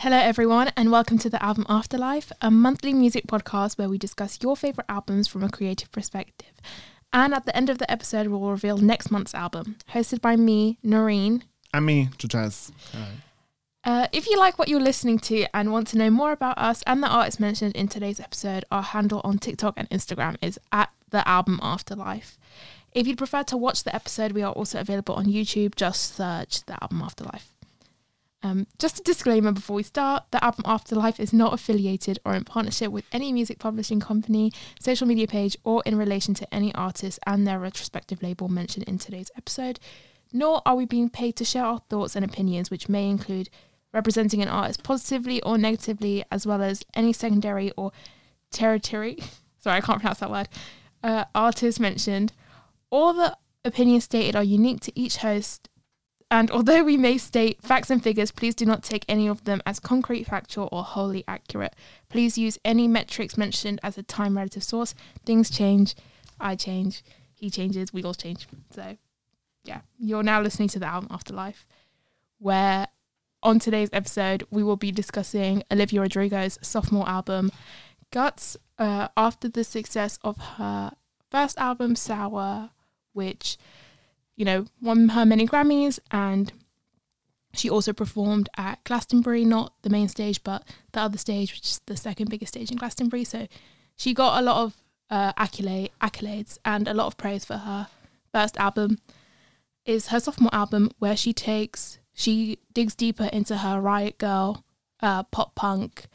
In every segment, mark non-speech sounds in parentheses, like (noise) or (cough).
Hello, everyone, and welcome to the Album Afterlife, a monthly music podcast where we discuss your favourite albums from a creative perspective. And at the end of the episode, we'll reveal next month's album, hosted by me, Nahren. And me, George. Uh, if you like what you're listening to and want to know more about us and the artists mentioned in today's episode, our handle on TikTok and Instagram is at the album Afterlife. If you'd prefer to watch the episode, we are also available on YouTube. Just search the album Afterlife. Um, just a disclaimer before we start the album Afterlife is not affiliated or in partnership with any music publishing company, social media page, or in relation to any artist and their retrospective label mentioned in today's episode. Nor are we being paid to share our thoughts and opinions, which may include representing an artist positively or negatively, as well as any secondary or territory. (laughs) Sorry, I can't pronounce that word. Uh, artists mentioned. All the opinions stated are unique to each host and although we may state facts and figures, please do not take any of them as concrete, factual, or wholly accurate. Please use any metrics mentioned as a time relative source. Things change, I change, he changes, we all change. So, yeah, you're now listening to the album Afterlife, where on today's episode, we will be discussing Olivia Rodrigo's sophomore album, Guts, uh, after the success of her first album, Sour, which you know, won her many Grammys and she also performed at Glastonbury, not the main stage, but the other stage, which is the second biggest stage in Glastonbury. So she got a lot of uh, accolade, accolades and a lot of praise for her first album. Is her sophomore album where she takes she digs deeper into her riot grrrl, uh, pop punk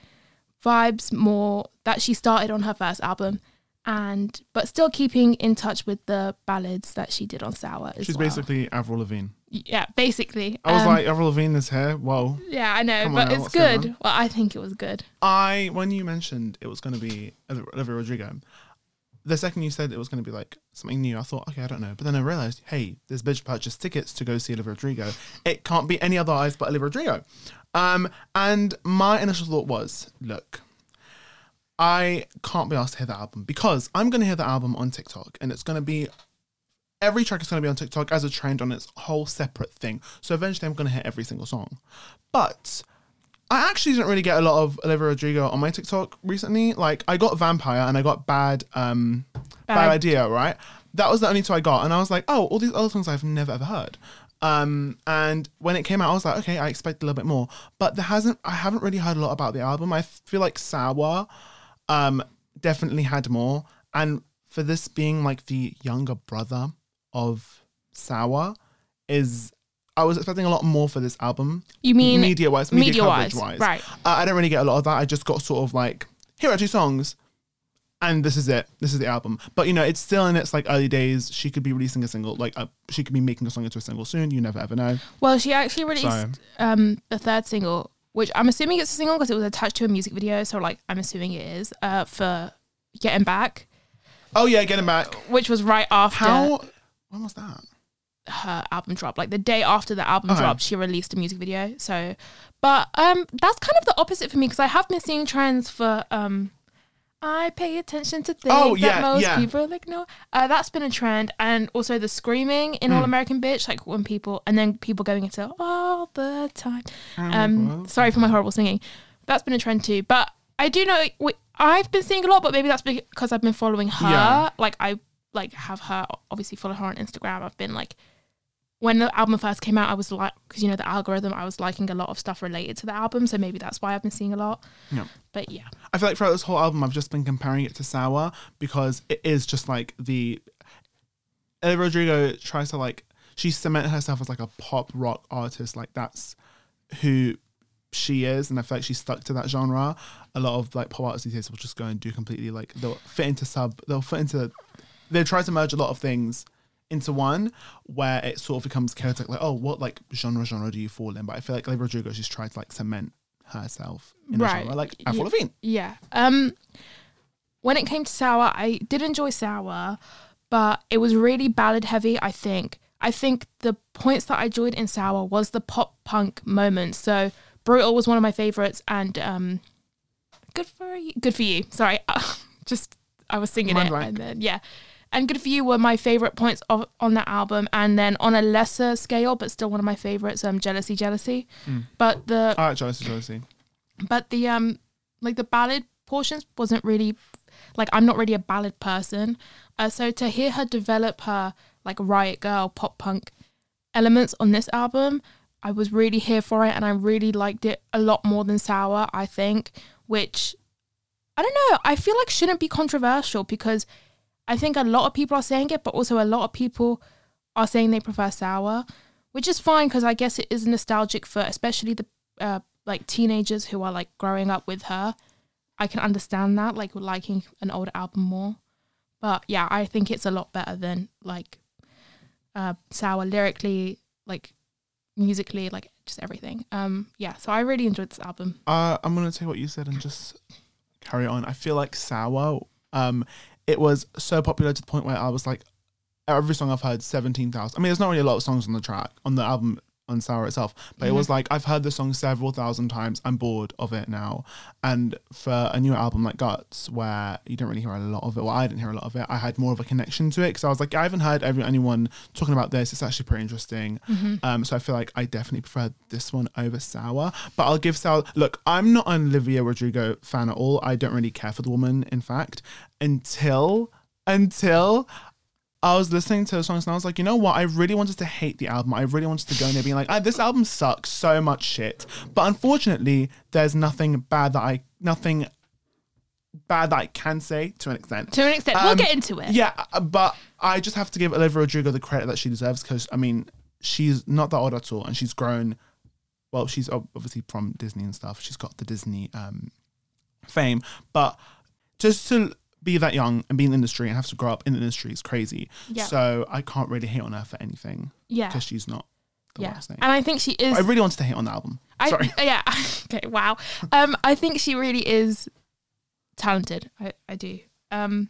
vibes more that she started on her first album and but still keeping in touch with the ballads that she did on Sour. She's well. basically Avril Lavigne. Yeah, basically. I was um, like Avril Lavigne is here. Whoa. Yeah, I know, Come but it's good. Well, I think it was good. I when you mentioned it was going to be Olivia Rodrigo, the second you said it was going to be like something new, I thought, okay, I don't know. But then I realized, hey, this bitch purchased tickets to go see Olivia Rodrigo. It can't be any other eyes but Olivia Rodrigo. Um, and my initial thought was, look, I can't be asked to hear the album because I'm going to hear the album on TikTok and it's going to be every track is going to be on TikTok as a trend on its whole separate thing. So eventually I'm going to hear every single song. But I actually didn't really get a lot of Olivia Rodrigo on my TikTok recently. Like I got Vampire and I got Bad um Bad, Bad Idea, right? That was the only two I got and I was like, "Oh, all these other songs I've never ever heard." Um, and when it came out, I was like, okay, I expect a little bit more. But there hasn't, I haven't really heard a lot about the album. I feel like Sour um, definitely had more. And for this being like the younger brother of Sour, is I was expecting a lot more for this album. You mean media wise, media, media coverage wise, wise, right? Uh, I don't really get a lot of that. I just got sort of like here are two songs, and this is it. This is the album. But you know, it's still in its like early days. She could be releasing a single, like uh, she could be making a song into a single soon. You never ever know. Well, she actually released so. um, the third single which I'm assuming it's a single because it was attached to a music video. So like I'm assuming it is uh, for Get Him Back. Oh yeah, Get Him Back. Which was right after. How? When was that? Her album drop, like the day after the album dropped, she released a music video. So, but um, that's kind of the opposite for me because I have been seeing trends for um I pay attention to things oh, yeah, that most yeah. people ignore. Uh, that's been a trend, and also the screaming in mm. All American Bitch, like when people and then people going into all the time. Um, sorry for my horrible singing. That's been a trend too, but I do know I've been seeing a lot, but maybe that's because I've been following her. Yeah. Like I like have her obviously follow her on Instagram. I've been like when the album first came out, I was like, because you know the algorithm, I was liking a lot of stuff related to the album, so maybe that's why I've been seeing a lot. Yeah. But yeah, I feel like throughout this whole album, I've just been comparing it to Sour because it is just like the. Ellie Rodrigo tries to like she cemented herself as like a pop rock artist, like that's who she is, and I feel like she's stuck to that genre. A lot of like pop artists these days will just go and do completely like they'll fit into sub, they'll fit into, they try to merge a lot of things into one where it sort of becomes chaotic like oh what like genre genre do you fall in but i feel like Olivia Rodrigo just tried to like cement herself in right. a genre like Avril yeah. Lavigne yeah um when it came to sour i did enjoy sour but it was really ballad heavy i think i think the points that i enjoyed in sour was the pop punk moments so brutal was one of my favorites and um good for you good for you sorry (laughs) just i was singing Mind it blank. and then yeah and Good For You were my favorite points of, on that album. And then on a lesser scale, but still one of my favorites, um, Jealousy, Jealousy. Mm. But the. I like Jealousy, Jealousy. but the um like the ballad portions wasn't really like I'm not really a ballad person. Uh, so to hear her develop her like riot grrrl pop punk elements on this album, I was really here for it and I really liked it a lot more than Sour, I think, which I don't know, I feel like shouldn't be controversial because I think a lot of people are saying it, but also a lot of people are saying they prefer Sour, which is fine because I guess it is nostalgic for especially the uh, like teenagers who are like growing up with her. I can understand that, like liking an older album more. But yeah, I think it's a lot better than like uh, Sour lyrically, like musically, like just everything. Um, yeah, so I really enjoyed this album. Uh, I'm gonna take what you said and just carry on. I feel like Sour, um, it was so popular to the point where I was like, every song I've heard, seventeen thousand. I mean, there's not really a lot of songs on the track on the album on Sour itself, but it was like I've heard the song several thousand times. I'm bored of it now. And for a new album like Guts, where you don't really hear a lot of it, well, I didn't hear a lot of it. I had more of a connection to it because I was like, I haven't heard every, anyone talking about this. It's actually pretty interesting. Um, so I feel like I definitely prefer this one over Sour. But I'll give Sour. Look, I'm not an Olivia Rodrigo fan at all. I don't really care for the woman. In fact, until until I was listening to the songs and I was like, you know what? I really wanted to hate the album. I really wanted to go in there being like, ah, this album sucks so much shit. But unfortunately, there's nothing bad that I nothing bad that I can say to an extent. To an extent, we'll Um, get into it. Yeah, uh, but I just have to give Olivia Rodrigo the credit that she deserves because I mean, she's not that old at all, and she's grown. Well, she's obviously from Disney and stuff. She's got the Disney um, fame, but just to be that young and be in the industry and have to grow up in the industry is crazy. Yeah. So I can't really hate on her for anything Yeah, because she's not the yeah, worst name. and I think she is. I really wanted to hate on the album. I, Sorry. (laughs) Yeah. (laughs) Okay. Wow. Um, I think she really is talented. I, I do. Um,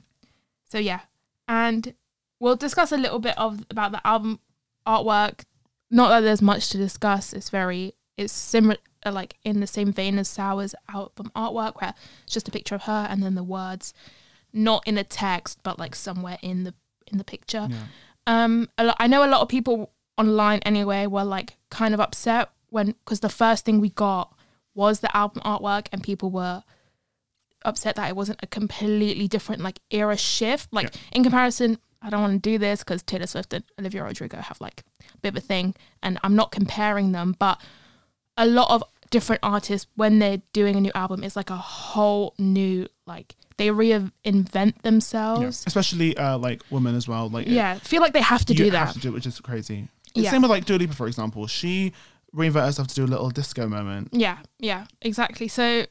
so yeah, and we'll discuss a little bit of about the album artwork. Not that there's much to discuss. It's very it's similar, uh, like in the same vein as Sour's album artwork, where it's just a picture of her and then the words, not in a text, but like somewhere in the in the picture. Yeah. Um, lot, I know a lot of people online anyway were like kind of upset when because the first thing we got was the album artwork, and people were upset that it wasn't a completely different like era shift. Like in comparison, I don't want to do this because Taylor Swift and Olivia Rodrigo have like a bit of a thing, and I'm not comparing them, but a lot of different artists when they're doing a new album it's like a whole new like they reinvent Yeah. themselves. Especially uh, like women as well. Like Yeah, feel like they have to you do have that. to do it, which is crazy. Yeah. Same with like Dua Lipa, for example. She reinvented herself to do a little disco moment. Yeah, yeah, exactly. So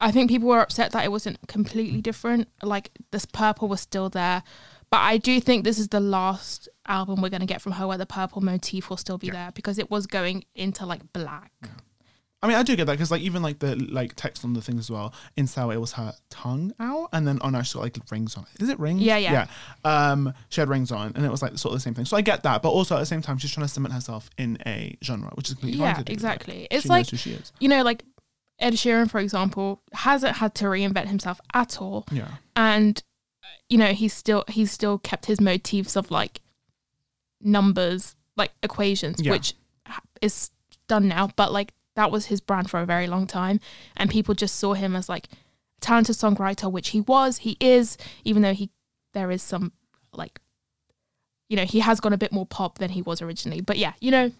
I think people were upset that it wasn't completely different. Like this purple was still there. But I do think this is the last album we're going to get from her where the purple motif will still be there because it was going into like black. I mean, I do get that because like even like the like text on the things as well. In Sour, it was her tongue out, and then on got like rings on. Is it rings? Yeah, yeah. Yeah. Um, she had rings on, and it was like sort of the same thing. So I get that, but also at the same time, she's trying to cement herself in a genre, which is completely fine Yeah, to do. Like, exactly. It's like she is. you know, like Ed Sheeran, for example, hasn't had to reinvent himself at all. Yeah. and you know he's still he's still kept his motifs of like numbers like equations Yeah. which is done now but like that was his brand for a very long time. And people just saw him as like a talented songwriter which he was he is even though he there is some like you know he has gone a bit more pop than he was originally. But yeah you know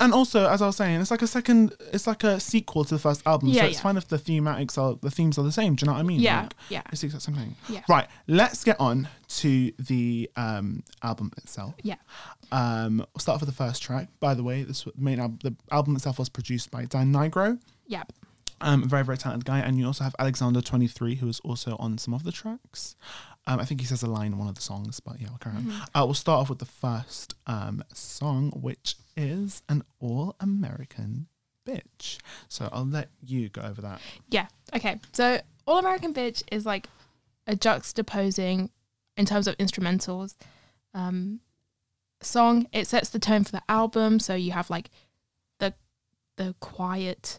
And also, as I was saying, it's like a second, it's like a sequel to the first album. Yeah, so it's yeah. fine if the thematics are the themes are the same. Do you know what I mean? yeah Like, yeah it's the exact same thing. Yeah. Right. Let's get on to the um, album itself. yeah Um, we'll start off with the first track. By the way, this main album, the album itself was produced by Dan Nigro, yeah um, a very very talented guy, and you also have Alexander Twenty Three, who is also on some of the tracks. Um, I think he says a line in one of the songs, but yeah, we'll carry on. Uh, we'll start off with the first um, song, which is an All American Bitch. So I'll let you go over that. Yeah. Okay. So All American Bitch is like a juxtaposing in terms of instrumentals um song. It sets the tone for the album. So you have like the the quiet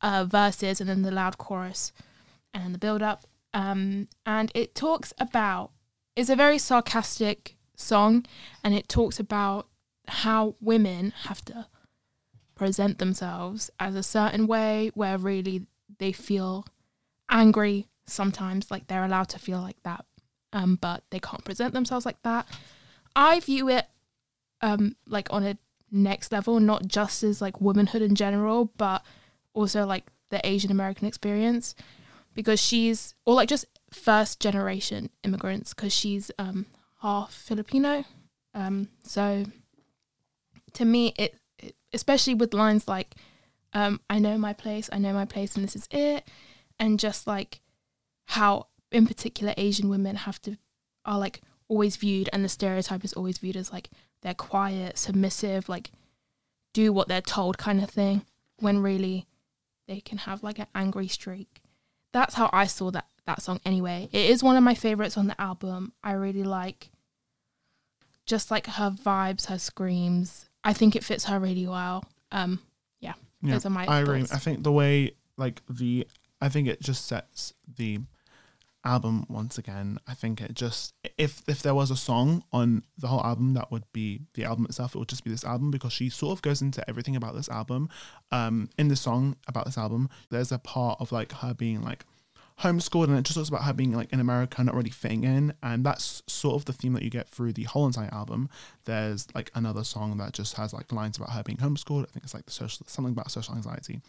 uh verses and then the loud chorus and the build up. Um and it talks about it's a very sarcastic song and it talks about how women have to present themselves as a certain way where really they feel angry sometimes like they're allowed to feel like that um but they can't present themselves like that. I view it um like on a next level not just as like womanhood in general but also like the asian american experience because she's or like just first generation immigrants because she's um half filipino. Um so to me it, it especially with lines like um i know my place i know my place and this is it and just like how in particular asian women have to are like always viewed and the stereotype is always viewed as like they're quiet submissive like do what they're told kind of thing when really they can have like an angry streak that's how i saw that that song anyway. It is one of my favorites on the album. I really like just like her vibes her screams. I think it fits her really well. Um yeah, Yeah, those are my I agree. I think the way like the I think it just sets the album once again. I think it just if if there was a song on the whole album that would be the album itself, it would just be this album because she sort of goes into everything about this album. Um in the song about this album, there's a part of like her being like homeschooled and it just talks about her being like in America not really fitting in and that's sort of the theme that you get through the whole entire album. There's like another song that just has like lines about her being homeschooled. I think it's like the social something about social anxiety.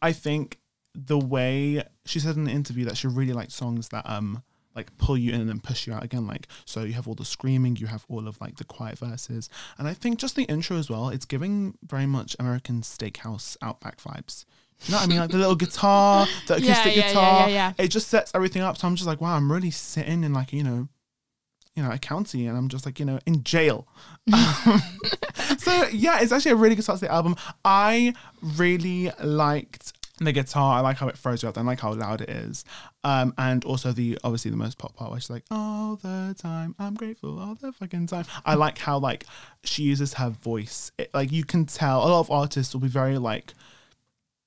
I think the way she said in the interview that she really liked songs that um like pull you in and then push you out again like so you have all the screaming you have all of like the quiet verses. And i think just the intro as well it's giving very much american steakhouse outback vibes. You know what i mean? Like the little guitar (laughs) the acoustic yeah, yeah, guitar yeah, yeah. it just sets everything up. So i'm just like wow i'm really sitting in like you know you know a county and i'm just like you know in jail. (laughs) (laughs) So yeah it's actually a really good start to the album. I really liked the guitar i like how it throws you and I like how loud it is. Um and also the obviously the most pop part where she's like all the time i'm grateful all the fucking time. I like how like she uses her voice. It, like you can tell a lot of artists will be very like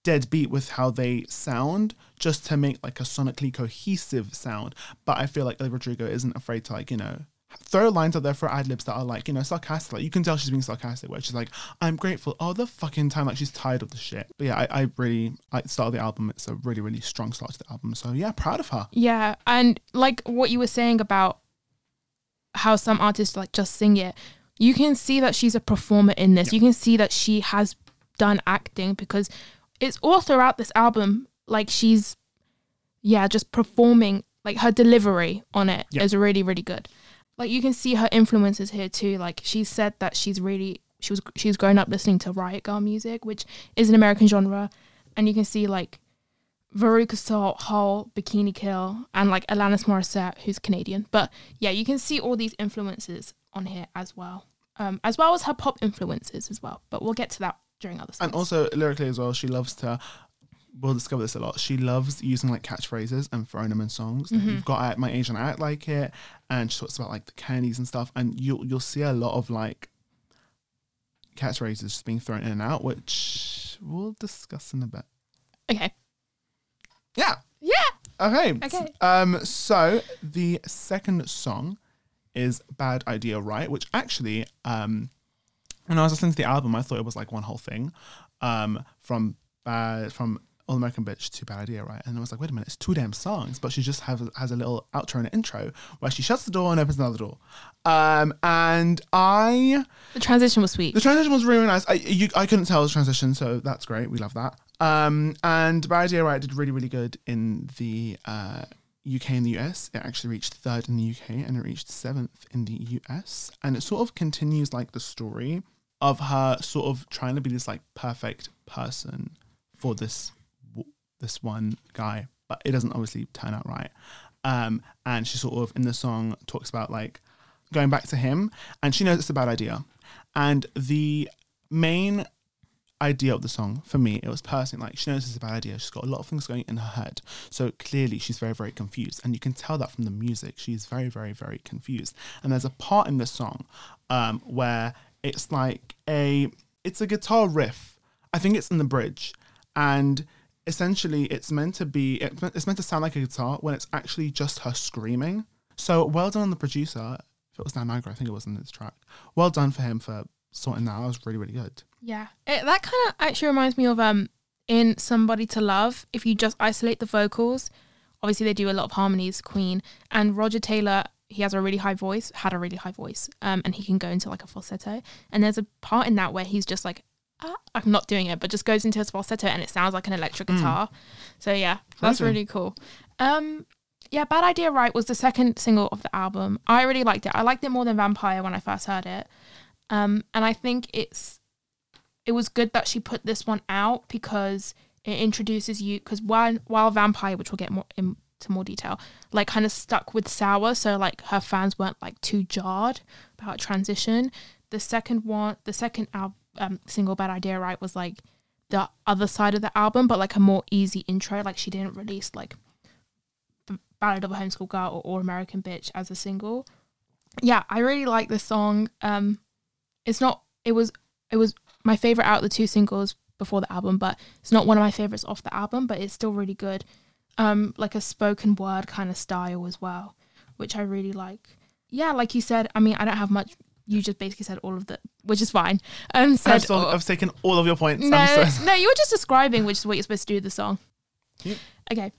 deadbeat with how they sound just to make like a sonically cohesive sound. But I feel like Rodrigo isn't afraid to like, you know, throw lines out there for ad libs that are like, you know, sarcastic. Like you can tell she's being sarcastic where she's like, I'm grateful all the fucking time. Like she's tired of the shit. But yeah, I, I really like the start of the album. It's a really, really strong start to the album. So yeah, proud of her. Yeah, and like what you were saying about how some artists like just sing it, you can see that she's a performer in this. Yeah. You can see that she has done acting because it's all throughout this album. Like she's, yeah, just performing. Like her delivery on it is Yeah. really, really good. Like you can see her influences here too. Like she said that she's really she was she's grown up listening to Riot Grrrl music, which is an American genre, and you can see like Veruca Salt, Hole, Bikini Kill, and like Alanis Morissette, who's Canadian. But yeah, you can see all these influences on here as well, um, as well as her pop influences as well. But we'll get to that during other songs. And also lyrically as well, she loves to. We'll discover this a lot. She loves using like catchphrases and throwing them in songs. Like, You've got "Act My age Asian Act Like It," and she talks about like the candies and stuff. And you'll you'll see a lot of like catchphrases just being thrown in and out, which we'll discuss in a bit. okay, Yeah. yeah, Okay. Okay. Um. So the second song is "Bad Idea," right? Which actually, um, when I was listening to the album, I thought it was like one whole thing, um, from bad from All American Bitch too Bad Idea, right? And I was like, wait a minute, it's two damn songs, but she just has has a little outro and an intro where she shuts the door and opens another door. Um, and I the transition was sweet. the transition was really nice. I you, I couldn't tell the transition, so that's great. We love that. Um, and Bad Idea Right did really really good in the uh, UK and the US. It actually reached third in the UK and it reached seventh in the US. And it sort of continues like the story of her sort of trying to be this like perfect person for this this one guy, but it doesn't obviously turn out right. Um, and she sort of in the song talks about like going back to him, and she knows it's a bad idea. And the main idea of the song for me, it was personally like she knows it's a bad idea. She's got a lot of things going in her head, so clearly she's very very confused, and you can tell that from the music. She's very very very confused. And there's a part in the song um, where it's like a it's a guitar riff. I think it's in the bridge, and essentially it's meant to be it's meant- to sound like a guitar when it's actually just her screaming. So well done on the producer. If it was Dan Nigro, I think it was in this track. Well done for him for sorting that out was really really good. Yeah, it, that kind of actually reminds me of um in Somebody to Love. If you just isolate the vocals, obviously they do a lot of harmonies. Queen and Roger Taylor, he has a really high voice, had a really high voice, um, and he can go into like a falsetto. And there's a part in that where he's just like, ah, I'm not doing it, but just goes into his falsetto and it sounds like an electric Mm. guitar. So yeah, that's really cool. Um, yeah, Bad Idea Right was the second single of the album. I really liked it. I liked it more than Vampire when I first heard it. Um, and I think it's it was good that she put this one out because it introduces you because while while Vampire, which we'll get more into more detail, like kind of stuck with Sour, so like her fans weren't like too jarred about transition. The second one, the second al- um, single, Bad Idea, right, was like the other side of the album, but like a more easy intro. Like she didn't release like Ballad of a Homeschool Girl or, or American Bitch as a single. Yeah, I really like this song. Um, it's not. It was. It was my favorite out of the two singles before the album, but it's not one of my favorites off the album. But it's still really good. Um, like a spoken word kind of style as well, which I really like. Yeah, like you said. I mean, I don't have much. You just basically said all of the, which is fine. Um, said I've, all- I've taken all of your points. no, (laughs) no, you were just describing, which is what you're supposed to do with the song. Yep. Okay,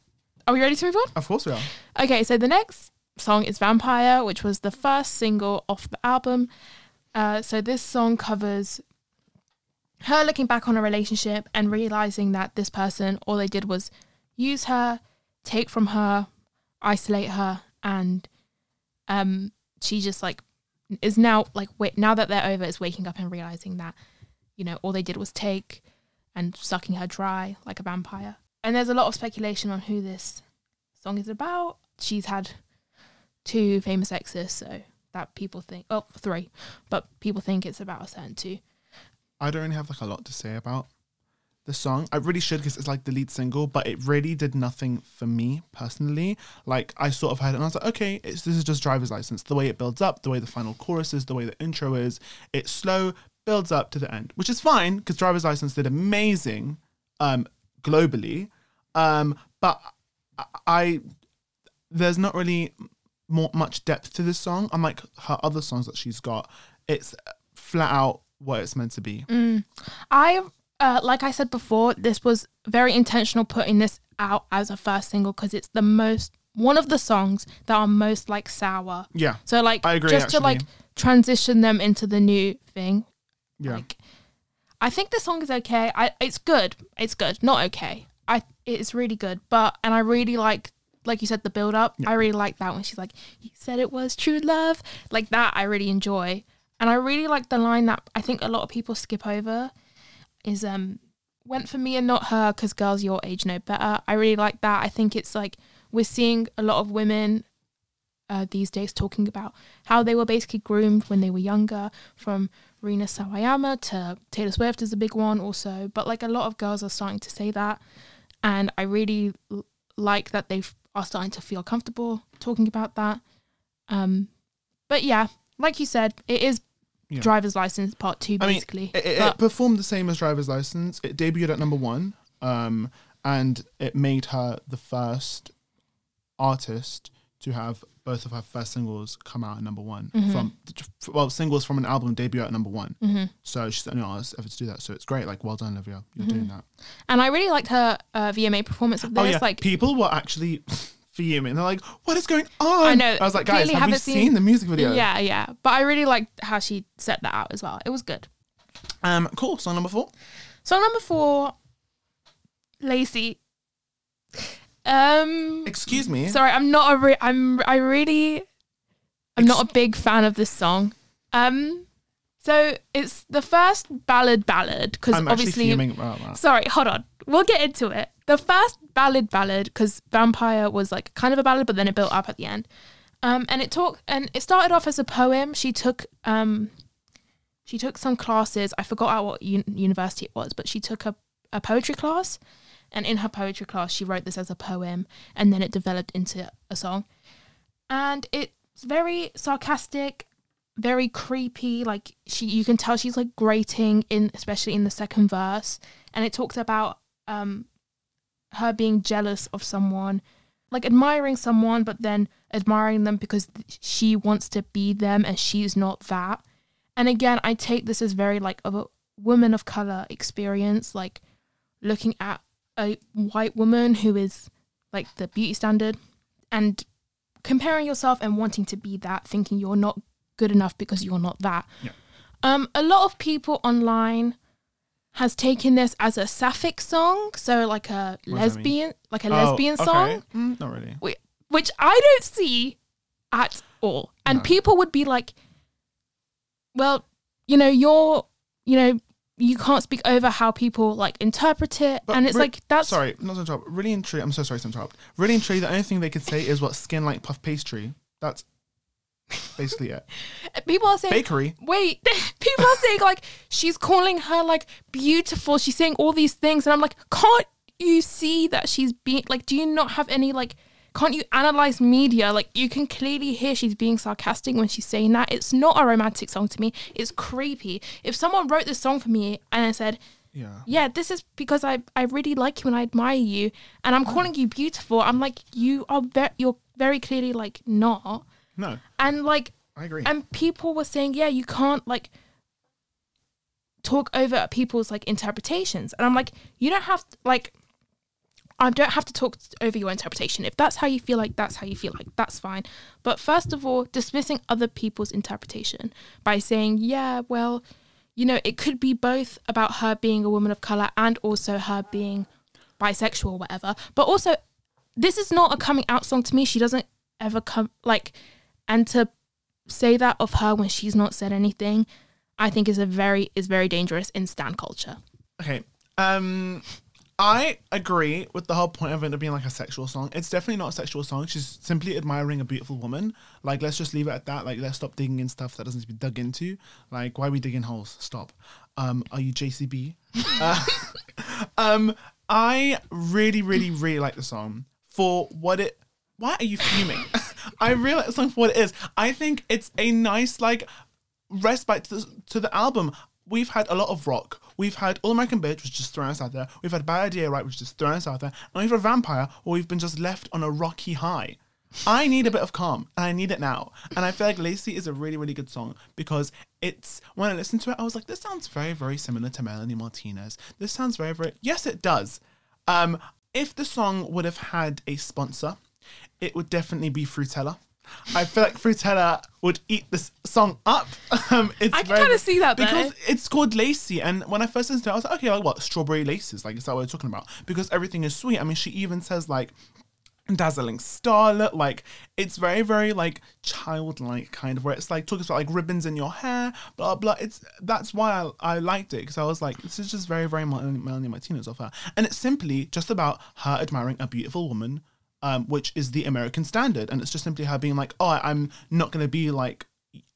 are we ready to move on? of course we are. Okay, so the next song is Vampire, which was the first single off the album. Uh, so this song covers her looking back on a relationship and realizing that this person, all they did was use her, take from her, isolate her, and um, she just like is now like wait now that they're over is waking up and realizing that you know all they did was take and sucking her dry like a vampire. And there's a lot of speculation on who this song is about. She's had two famous exes, so that people think oh three, but people think it's about a certain two. I don't really have like a lot to say about the song. I really should because it's like the lead single, but it really did nothing for me personally. Like I sort of had it and I was like, okay, it's this is just driver's license. The way it builds up, the way the final chorus is, the way the intro is, it's slow, builds up to the end, which is fine because driver's license did amazing um globally. Um, but I, I there's not really more much depth to this song. Unlike her other songs that she's got, it's flat out what it's meant to be. I uh, like I said before, this was very intentional putting this out as a first single because it's the most one of the songs that are most like sour. Yeah, So like I agree, just to like transition them into the new thing. yeah. Like I think the song is okay. I it's good. It's good. Not okay. I it's really good. But and I really like like you said the build up. I really like that when she's like, "You said it was true love." Like that I really enjoy. And I really like the line that I think a lot of people skip over is um went for me and not her cuz girls your age know better. I really like that. I think it's like we're seeing a lot of women uh, these days talking about how they were basically groomed when they were younger, from Rina Sawayama to Taylor Swift is a big one also. But like a lot of girls are starting to say that, and I really l- like that they are starting to feel comfortable talking about that. Um, but yeah, like you said, it is Driver's license part two I mean, basically. It, it, performed the same as driver's license. It debuted at number one, um, and it made her the first artist to have both of her first singles come out at number one Mm-hmm. from well singles from an album debut at number one. Mhm. So she's the only artist ever to do that. So it's great. Like well done, Olivia. You're Mm-hmm. doing that. and I really liked her uh, VMA performance of this. oh yeah, Like people were actually fuming. They're like, "What is going on?" I know, I was like, "Guys, have you seen, seen- the music video?" yeah, yeah. But I really liked how she set that out as well. It was good. Um. Cool. Song number four. Song number four, Lacey. Um, Excuse me. sorry, I'm not a. Re- I'm. I really. I'm not a big fan of this song. Um, so it's the first ballad ballad because obviously. fuming about that. Sorry, hold on. We'll get into it. The first ballad ballad because Vampire was like kind of a ballad, but then it built up at the end. Um, and it talked and it started off as a poem. She took um, she took some classes. I forgot at what un- university it was, but she took a, a poetry class, and in her poetry class, she wrote this as a poem, and then it developed into a song. And it's very sarcastic, very creepy. Like she, you can tell she's like grating in, especially in the second verse. And it talks about um, her being jealous of someone, like admiring someone, but then admiring them because she wants to be them and she's not that. And again, I take this as very like of a woman of color experience, like looking at a white woman who is like the beauty standard and comparing yourself and wanting to be that, thinking you're not good enough because you're not that. Yeah. Um, a lot of people online has taken this as a sapphic song, so like a What does that mean? lesbian, like a Oh, lesbian okay. song, Mm, not really. which I don't see at all. And No. people would be like, "Well, you know, you're, you know, you can't speak over how people like interpret it," But and it's re- like that's Sorry, not to interrupt. Really truly, I'm so sorry to interrupt. Really truly, the only thing they could say is what skin like puff pastry. That's basically it. (laughs) people are saying Bakery. wait, (laughs) people are saying like she's calling her like beautiful. She's saying all these things, and I'm like, can't you see that she's being like? Do you not have any like? Can't you analyze media? Like you can clearly hear she's being sarcastic when she's saying that. It's not a romantic song to me. It's creepy. If someone wrote this song for me and I said, Yeah. "Yeah, this is because I I really like you and I admire you, and I'm mm. calling you beautiful," I'm like, you are very you're very clearly like not, No, and like I agree. and people were saying yeah you can't like talk over people's like interpretations. And i'm like you don't have to, like i don't have to talk over your interpretation. If that's how you feel like that's how you feel like that's fine. But first of all dismissing other people's interpretation by saying yeah well you know it could be both about her being a woman of color and also her being bisexual or whatever. But also this is not a coming out song to me. She doesn't ever come like and to say that of her when she's not said anything, I think is a very is very dangerous in stan culture. Okay. Um, I agree with the whole point of it being like a sexual song. It's definitely not a sexual song. She's simply admiring a beautiful woman. Like, let's just leave it at that. Like, let's stop digging in stuff that doesn't need to be dug into. Like, why are we digging holes? Stop. Um, are you JCB? (laughs) uh, (laughs) um, I really, really, really like the song for what it. Why are you fuming? I really like what it is. I think it's a nice like respite to the, to the album. We've had a lot of rock. We've had All American Bitch, which just throwing us out there. We've had Bad Idea, right, which just throwing us out there. And we've had Vampire, where we've been just left on a rocky high. I need a bit of calm, and I need it now. And I feel like Lacey is a really, really good song because it's when I listened to it, I was like, this sounds very, very similar to Melanie Martinez. This sounds very, very yes, it does. Um, if the song would have had a sponsor, it would definitely be Fruittella. I feel like Fruittella would eat this song up. (laughs) Um, it's I can kinda see that, though. because it's called Lacey, and when I first listened to it, I was like, okay, like what strawberry laces? Like is that what we're talking about? Because everything is sweet. I mean, she even says like dazzling starlet like it's very very like childlike kind of where it's like talking about like ribbons in your hair blah blah it's that's why i, I liked it because i was like this is just very very Mel- melanie martinez of her and it's simply just about her admiring a beautiful woman um, which is the american standard and it's just simply her being like oh i'm not going to be like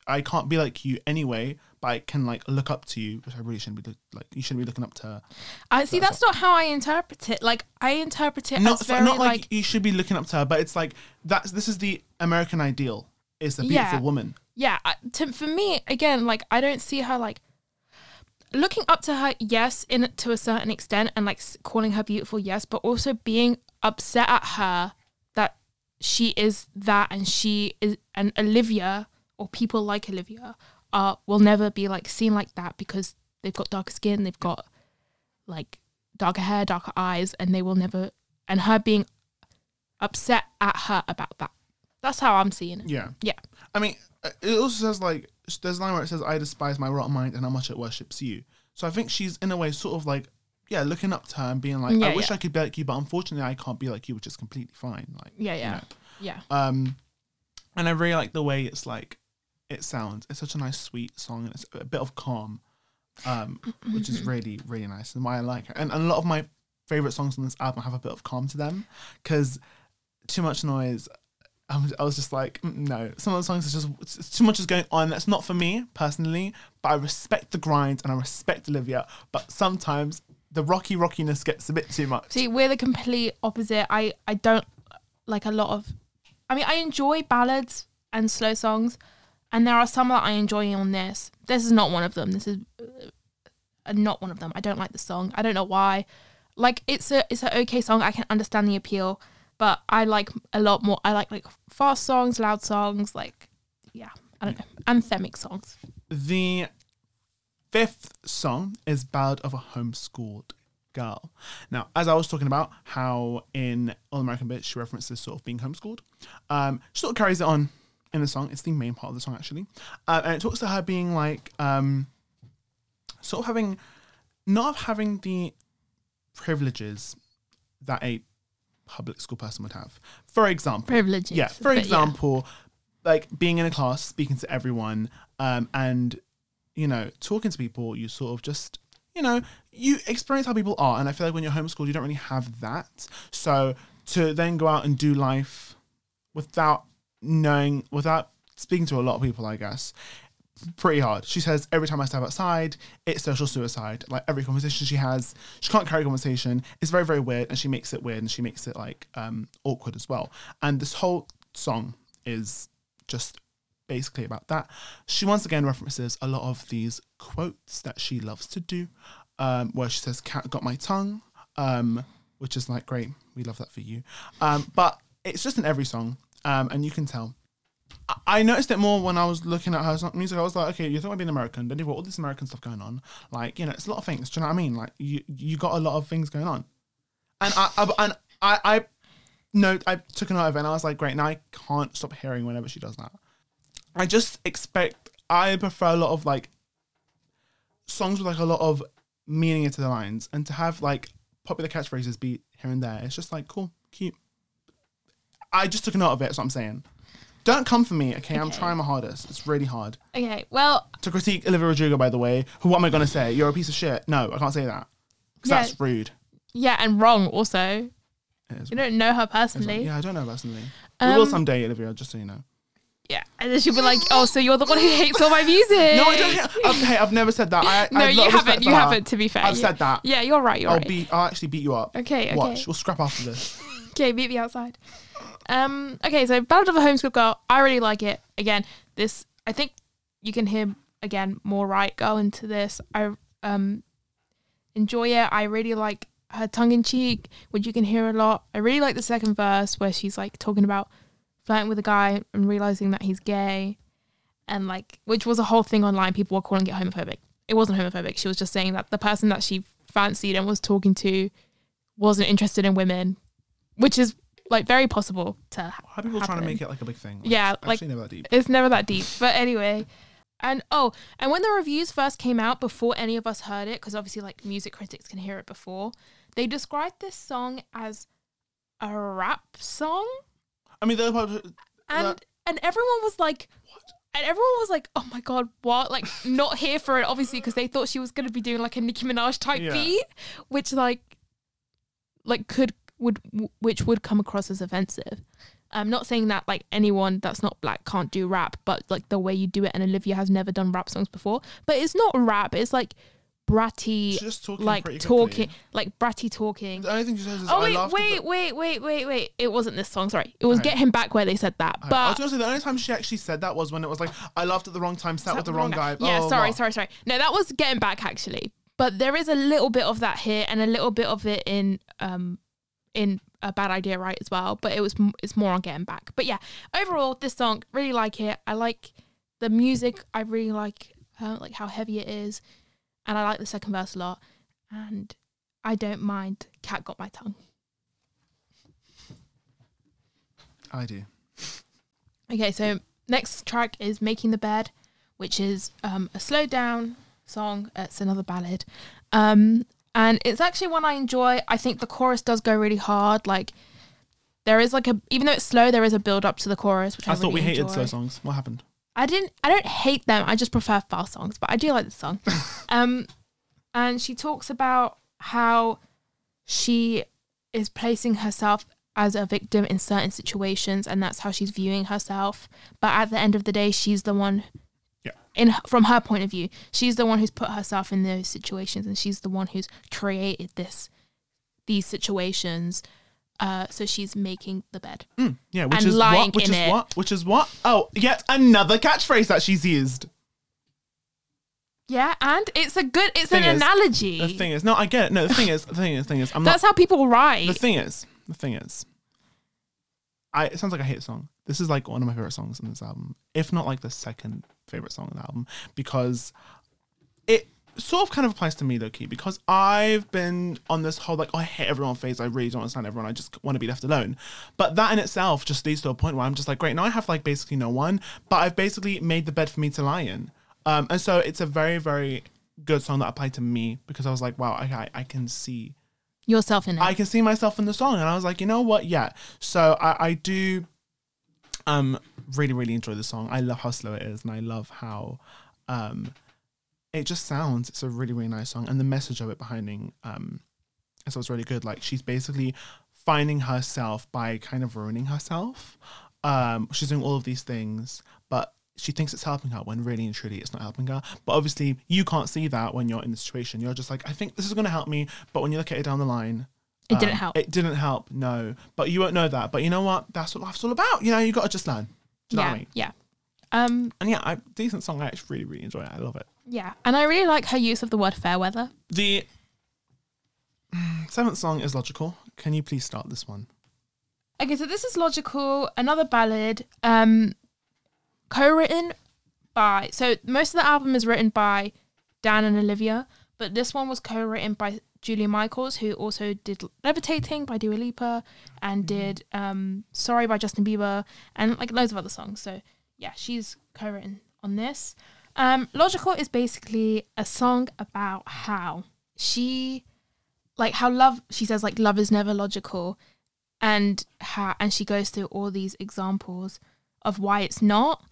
i can't be like you anyway but i can like look up to you which i really shouldn't be look- like you shouldn't be looking up to her I see that's not how I interpret it. Like I interpret it not as very not like, like, you should be looking up to her, but it's like that's this is the American ideal. Is a Yeah. beautiful woman. yeah. To, for me, again, like I don't see her like looking up to her. Yes, in to a certain extent, and like calling her beautiful. Yes, but also being upset at her she is that, and she is, and Olivia or people like Olivia are will never be like seen like that because they've got darker skin, they've got like darker hair, darker eyes, and they will never. And her being upset at her about that. That's how I'm seeing it. Yeah. Yeah. I mean, uh, it also says like there's a line where it says, "I despise my rotten mind and how much it worships you." So I think she's in a way sort of like yeah, looking up to her and being like, Yeah, "I wish yeah. I could be like you, but unfortunately I can't be like you," which is completely fine. Like Yeah, you yeah, know. yeah. Um, and I really like the way it's like it sounds. It's such a nice, sweet song, and it's a bit of calm, um, which is (laughs) really, really nice, and why I like it. And, and a lot of my favorite songs on this album have a bit of calm to them, because too much noise. I was, just like, mm, no. Some of the songs is just too much is going on. That's not for me personally, but I respect the grind and I respect Olivia. But sometimes the rocky rockiness gets a bit too much. See, we're the complete opposite. I I don't like a lot of. I mean, I enjoy ballads and slow songs, and there are some that I enjoy on this. This is not one of them. This is uh, not one of them. I don't like the song. I don't know why. Like it's a it's an okay song. I can understand the appeal, but I like a lot more. I like like fast songs, loud songs. Like yeah, I don't know, anthemic songs. The fifth song is Ballad of a Homeschooled Girl. Now, as I was talking about how in All American Bitch she references sort of being homeschooled, um, she sort of carries it on in the song. It's the main part of the song actually, uh, and it talks to her being like, um, sort of having, not having the privileges that a public school person would have. For example, Privileges. yeah, for example, like being in a class, speaking to everyone, um, and you know, talking to people, you sort of just, you know, you experience how people are, and I feel like when you're homeschooled, you don't really have that. So to then go out and do life without knowing, without speaking to a lot of people, I guess. Pretty hard. She says every time I step outside, it's social suicide. Like every conversation she has, she can't carry a conversation. It's very, very weird, and she makes it weird, and she makes it like um, awkward as well. And this whole song is just basically about that. She once again references a lot of these quotes that she loves to do, um, where she says, "Cat got my tongue," um, which is like great. We love that for you. Um, but it's just in every song, um, and you can tell. I- noticed it more when I was looking at her music. I was like, okay, you thought I'd be an American, then you've got all this American stuff going on. Like, you know, it's a lot of things. Do you know what I mean? Like, you you got a lot of things going on, and I, I and I I no, I took a note of it and I was like, great, now I can't stop hearing whenever she does that. I just expect, I prefer a lot of like songs with like a lot of meaning into the lines and to have like popular catchphrases be here and there. It's just like, cool, cute. I just took a note of it, that's what I'm saying. Don't come for me, okay? I'm trying my hardest. It's really hard. Okay, well, To critique Olivia Rodrigo, by the way, who, what am I going to say? You're a piece of shit. No, I can't say that. Because Yeah. that's rude. yeah, and wrong also. You don't know her like, personally. yeah, I don't know her personally. we will Um, someday, Olivia, just so you know. Yeah, and then she'll be like, "Oh, so you're the one who hates all my music?" No, I don't. Hate, I've, hey, I've never said that. I, (laughs) No, I you lot of respect haven't. You her. haven't. To be fair, I've said that. Yeah, you're right. You're I'll right. beat. I'll actually beat you up. okay, okay, Watch. We'll scrap after this. (laughs) okay. Meet me outside. Um. Okay, so Ballad of a Homeschool Girl. I really like it. Again, this. I think you can hear again more right go into this. I um enjoy it. I really like her tongue in cheek, which you can hear a lot. I really like the second verse where she's like talking about flirting with a guy and realizing that he's gay, and like which was a whole thing online. People were calling it homophobic. It wasn't homophobic. She was just saying that the person that she fancied and was talking to wasn't interested in women, which is like very possible to How are people trying to make it like a big thing? Yeah, it's like- never that deep. it's never that deep. But anyway, and oh, and when the reviews first came out, before any of us heard it, because obviously like music critics can hear it before, they described this song as a rap song, I mean, the part. and That- and everyone was like. what? And everyone was like, "Oh my god, what?" Like, not here for it, obviously, because they thought she was gonna be doing like a Nicki Minaj type Yeah. beat, which like, like could would which would come across as offensive. I'm not saying that like anyone that's not black can't do rap, but like the way you do it, and Olivia has never done rap songs before. But it's not rap; it's like bratty, just talking like talking, like bratty talking. The only thing she says is, Oh "I wait, wait, the-" wait, wait, wait, wait! It wasn't this song. Sorry, it was Okay. "Get Him Back" where they said that. but I was gonna say the only time she actually said that was when it was like, "I laughed at the wrong time, sat with the wrong guy." Yeah, Oh, sorry, sorry, sorry. No, that was get him back actually. But there is a little bit of that here, and a little bit of it in um in a bad idea, right? As well. But it was it's more on get him back. But yeah, overall, this song really like it. I like the music. I really like uh, like how heavy it is, and I like the second verse a lot. And I don't mind. Cat got my tongue. I do. Okay, so next track is Making the Bed, which is um, a slowed down song. It's another ballad. Um, and it's actually one I enjoy. I think the chorus does go really hard. Like, there is like a, even though it's slow, there is a build up to the chorus, which I, I thought we hated enjoy. slow songs. What happened? I didn't, I don't hate them. I just prefer fast songs, but I do like this song. (laughs) um, and she talks about how she is placing herself as a victim in certain situations, and that's how she's viewing herself. But at the end of the day, she's the one. Yeah. In from her point of view, she's the one who's put herself in those situations, and she's the one who's created this, these situations. Uh, so she's making the bed. Mm, yeah, which And is what? Which is it. what? Which is what? Oh, yet another catchphrase that she's used. Yeah, and it's a good. It's an is- analogy. The thing is, no, I get it. No, the thing is, the thing is, the thing is, I'm That's not. how people write. The thing is, the thing is, I. It sounds like I hate the song. this is like one of my favorite songs in this album, if not like the second favorite song in the album, because it sort of kind of applies to me though, Key, because I've been on this whole like, oh, I hate everyone phase. I really don't understand everyone. I just want to be left alone. But that in itself just leads to a point where I'm just like, great, now I have like basically no one, but I've basically made the bed for me to lie in. Um, and so it's a very, very good song that applied to me because I was like, wow, I, I can see Yourself in it. I can see myself in the song, and I was like, you know what? Yeah. So I, I do, um, really really enjoy the song. I love how slow it is, and I love how, um, it just sounds. It's a really really nice song, and the message of it behind, um, it was really good. Like she's basically finding herself by kind of ruining herself. Um, she's doing all of these things, but she thinks it's helping her when really and truly it's not helping her. But obviously, you can't see that when you're in the situation. You're just like, I think this is going to help me. But when you look at it down the line, It didn't um, help. It didn't help. No, but you won't know that. But you know what? That's what life's all about. You know, you got to just learn. Do you know yeah, what I mean? yeah. Um, And yeah, I, decent song. I actually really, really enjoy it. I love it. Yeah. And I really like her use of the word fair weather. The (sighs) seventh song is logical. Can you please start this one? Okay, so this is logical, another ballad, um, co-written by. So most of the album is written by Dan and Olivia, but this one was co-written by Julia Michaels, who also did "Levitating" by Dua Lipa and did um, "Sorry" by Justin Bieber and like loads of other songs. So yeah, she's co-written on this. Um, logical is basically a song about how she, like how love. She says like love is never logical and how and she goes through all these examples of why it's not.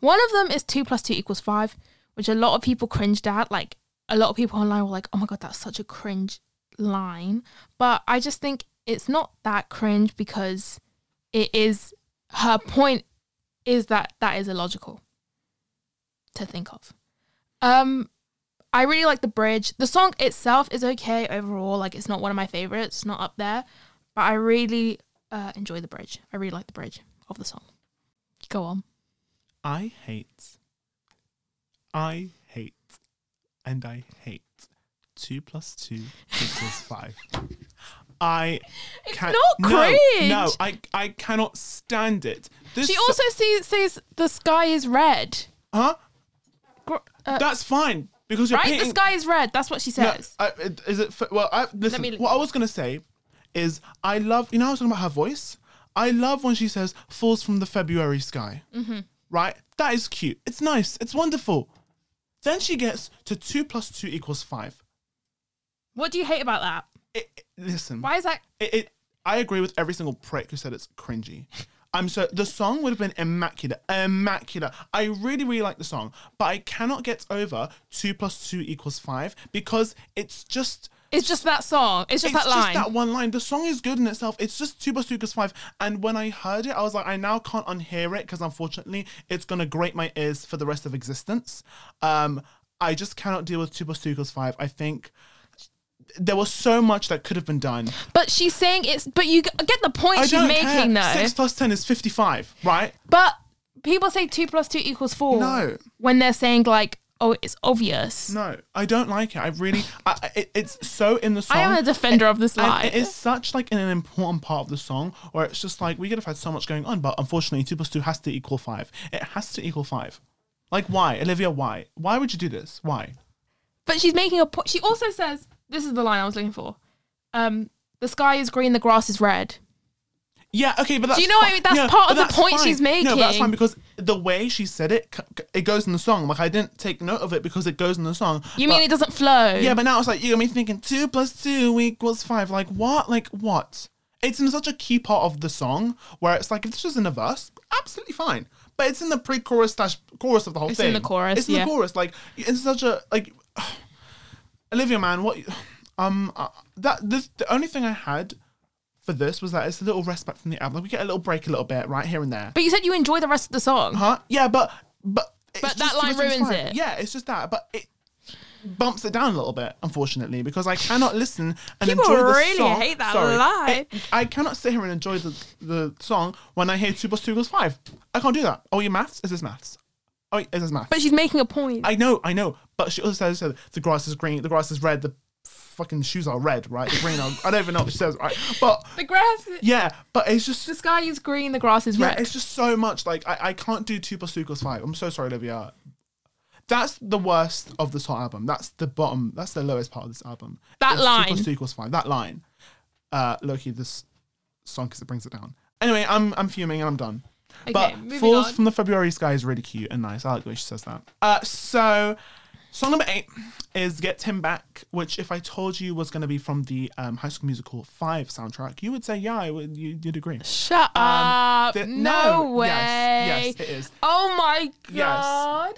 One of them is two plus two equals five, which a lot of people cringed at. Like a lot of people online were like, "Oh my god, that's such a cringe line." But I just think it's not that cringe because it is her point is that that is illogical to think of. Um, I really like the bridge. The song itself is okay overall. Like it's not one of my favorites, not up there, but I really uh, enjoy the bridge. I really like the bridge of the song. Go on. I hate, I hate, and I hate two plus two equals (laughs) five. I can't. not no, cringe. No, I I cannot stand it. This She so- also sees, says the sky is red. huh? Gr- Uh, That's fine because you're right? painting. The sky is red. That's what she No, says. I, it- is it? f- Well, I, listen. me- what I was gonna say is I love. You know, I was talking about her voice. I love when she says "falls from the February sky." Mm-hmm. Right, that is cute. It's nice. It's wonderful. Then she gets to two plus two equals five. What do you hate about that? It, it- listen, Why is that? it, it. I agree with every single prick who said it's cringy. (laughs) I'm so the song would have been immaculate, immaculate. I really, really like the song, but I cannot get over two plus two equals five because it's just It's just that song. It's just it's that line. just that one line. The song is good in itself. It's just two plus two equals five. And when I heard it, I was like, I now can't unhear it because unfortunately, it's gonna grate my ears for the rest of existence. Um, I just cannot deal with two plus two equals five. I think there was so much that could have been done. but she's saying it's. But you get the point I she's making, care. though. Six plus ten is fifty-five, right? But people say two plus two equals four. No. When they're saying like, oh, it's obvious. No, I don't like it. I really, I, it, it's so in the song. I am a defender of this line. it is such like an important part of the song where it's just like we could have had so much going on, but unfortunately, two plus two has to equal five. It has to equal five. Like why, Olivia? Why? Why would you do this? Why? But she's making a point. She also says, "This is the line I was looking for." Um, the sky is green, the grass is red. Yeah, okay, but that's you know what I mean? That's part of the point fine. she's making. No, but that's fine because the way she said it, it goes in the song. Like I didn't take note of it because it goes in the song. You but- mean it doesn't flow? Yeah, but now it's like you got me thinking two plus two equals five. Like what? Like what? It's in such a key part of the song where it's like if this was in a verse, absolutely fine. But it's in the pre-chorus slash chorus of the whole thing. It's in the chorus, It's in yeah. the chorus. Like it's such a like. (sighs) Olivia, man, what? Um, uh, that this the only thing I had for this was that it's a little respite from the album. Like we get a little break, a little bit, right here and there. But you said you enjoy the rest of the song. Huh? Yeah, but but it's But that line two plus two is ruins fine. it. Yeah, it's just that, but it bumps it down a little bit, unfortunately, because I cannot listen and People enjoy the really song. hate that Sorry. line. It- I cannot sit here and enjoy the the song when I hear two plus two equals five. I can't do that. Oh, your maths? Is this maths? Oh, is this maths? But she's making a point. I know, I know, but she also says so the grass is green, the grass is red, the fucking shoes are red, right? The green are, I don't even know what she says, right? But (laughs) The grass. yeah, but it's just The sky is green. The grass is yeah, red. it's just so much. Like I, I can't do two plus two equals five. I'm so sorry, Olivia. That's the worst of this whole album. That's the bottom. That's the lowest part of this album. That It's Two line. plus two equals five. That line. Uh, Loki, this song because it brings it down. Anyway, I'm I'm fuming and I'm done. Okay, but Falls on. from the February Sky is really cute and nice. I like the way she says that. Uh, so song number eight is Get Him Back, which if I told you was going to be from the um, High School Musical 5 soundtrack, you would say, yeah, I would, you, you'd agree. Shut up! The- no, way. Yes, yes, it is. Oh my Yes. god!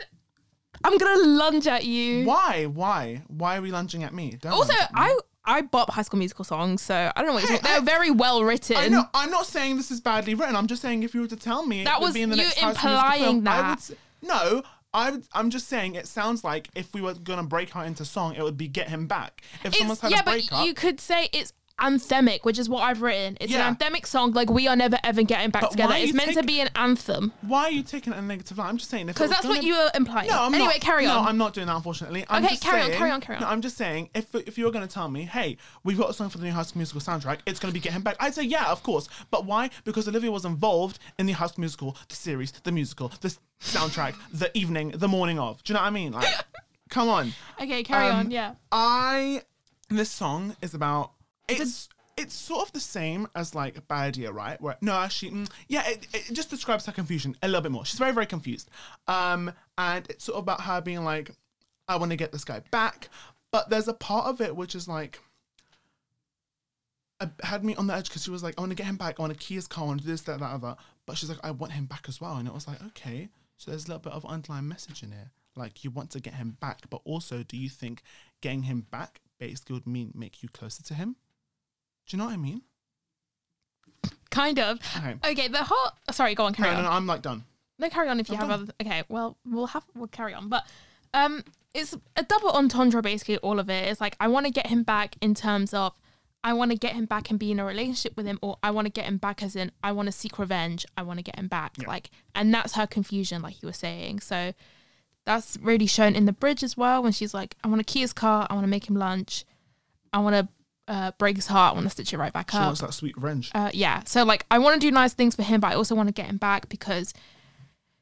I'm gonna lunge at you. Why? Why? Why are we lunging at me? Don't Also, lunge at me. I I bop High School Musical songs, so I don't know what you're Hey, talking. They're very well written. I know, I'm not saying this is badly written. I'm just saying if you were to tell me it That would was be in the you next implying film, I that. would no. I I'm just saying it sounds like if we were gonna break out into song, it would be "Get Him Back." If someone's It's, had yeah, a breakup, but you could say it's anthemic, which is what I've written. It's Yeah. an anthemic song, like we are never ever getting back But together. why It's you meant to take- be an anthem why are you taking it in a negative light? I'm just saying because that's what you were implying. No, I'm anyway, not. carry on. no. I'm not doing that. Unfortunately. I'm Okay, just carry on, saying- carry on, carry on. No, I'm just saying if if you were going to tell me, hey, we've got a song for the new High School Musical soundtrack, it's going to be Get Him Back. I'd say yeah, of course. But why? Because Olivia was involved in the High School Musical, the series, the musical, the s- soundtrack, (laughs) the evening, the morning of. Do you know what I mean? Like, (laughs) come on. okay, carry Um, on. Yeah. I this song is about it's it's sort of the same as like Bad Idea, right? Where no, actually, mm, yeah, it, it just describes her confusion a little bit more. She's very very confused, um, and it's sort of about her being like, I want to get this guy back, but there's a part of it which is like. Had me on the edge because she was like, I want to get him back. I want to key his car. I want to do this, that, that, other. But she's like, I want him back as well. And it was like, okay. So there's a little bit of underlying message in here. Like you want to get him back, but also, do you think getting him back basically would mean make you closer to him? Do you know what I mean? Kind of. Okay. Okay, the whole. Sorry, go on, carry No, on. no, no, I'm like done. No, carry on if you I'm have done. other. Okay, well, we'll have we'll carry on, but um, it's a double entendre. Basically, all of it. it is like I want to get him back in terms of I want to get him back and be in a relationship with him, or I want to get him back as in I want to seek revenge. I want to get him back, Yeah. like, and that's her confusion, like you were saying. So that's really shown in the bridge as well when she's like, I want to key his car, I want to make him lunch, I want to uh, break his heart, I want to stitch it right back She up. wants that sweet revenge. Uh, yeah. So like, I want to do nice things for him, but I also want to get him back because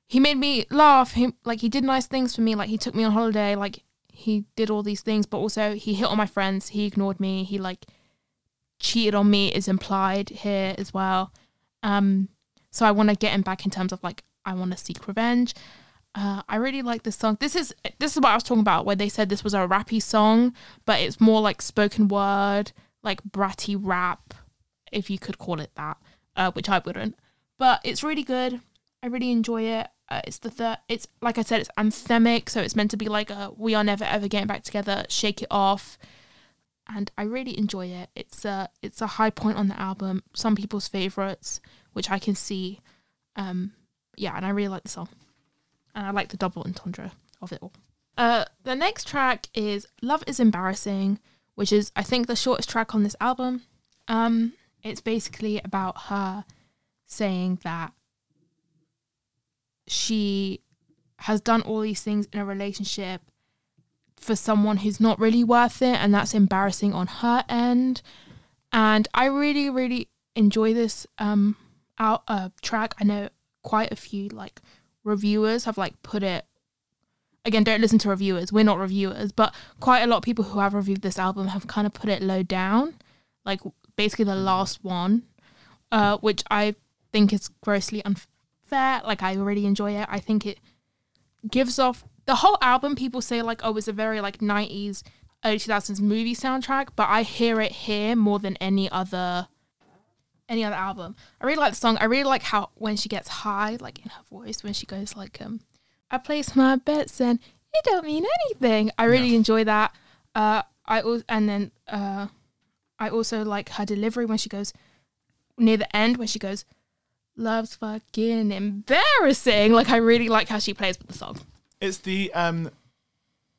he made me laugh. He like he did nice things for me. Like he took me on holiday. Like he did all these things, but also he hit on my friends. He ignored me. He like cheated on me is implied here as well. Um, so I want to get him back in terms of like I want to seek revenge. Uh, I really like this song. This is this is what I was talking about, where they said this was a rappy song, but it's more like spoken word, like bratty rap, if you could call it that, uh, which I wouldn't. But it's really good. I really enjoy it. Uh, it's the third. It's like I said, it's anthemic, so it's meant to be like a "We are never ever getting back together." Shake it off, and I really enjoy it. It's a it's a high point on the album. Some people's favorites, which I can see. Um, yeah, and I really like the song, and I like the double entendre of it all. Uh, the next track is "Love Is Embarrassing," which is I think the shortest track on this album. Um, it's basically about her saying that she has done all these things in a relationship for someone who's not really worth it and that's embarrassing on her end and i really really enjoy this um out uh track i know quite a few like reviewers have like put it again don't listen to reviewers we're not reviewers but quite a lot of people who have reviewed this album have kind of put it low down like basically the last one uh which i think is grossly unfair like i really enjoy it. I think it gives off the whole album people say like oh it's a very like 90s early 2000s movie soundtrack but i hear it here more than any other any other album. I really like the song. I really like how when she gets high like in her voice when she goes like um i place my bets and it don't mean anything. I really enjoy that. Uh i also and then uh i also like her delivery when she goes near the end when she goes love's fucking embarrassing. Like i really like how she plays with the song. It's the um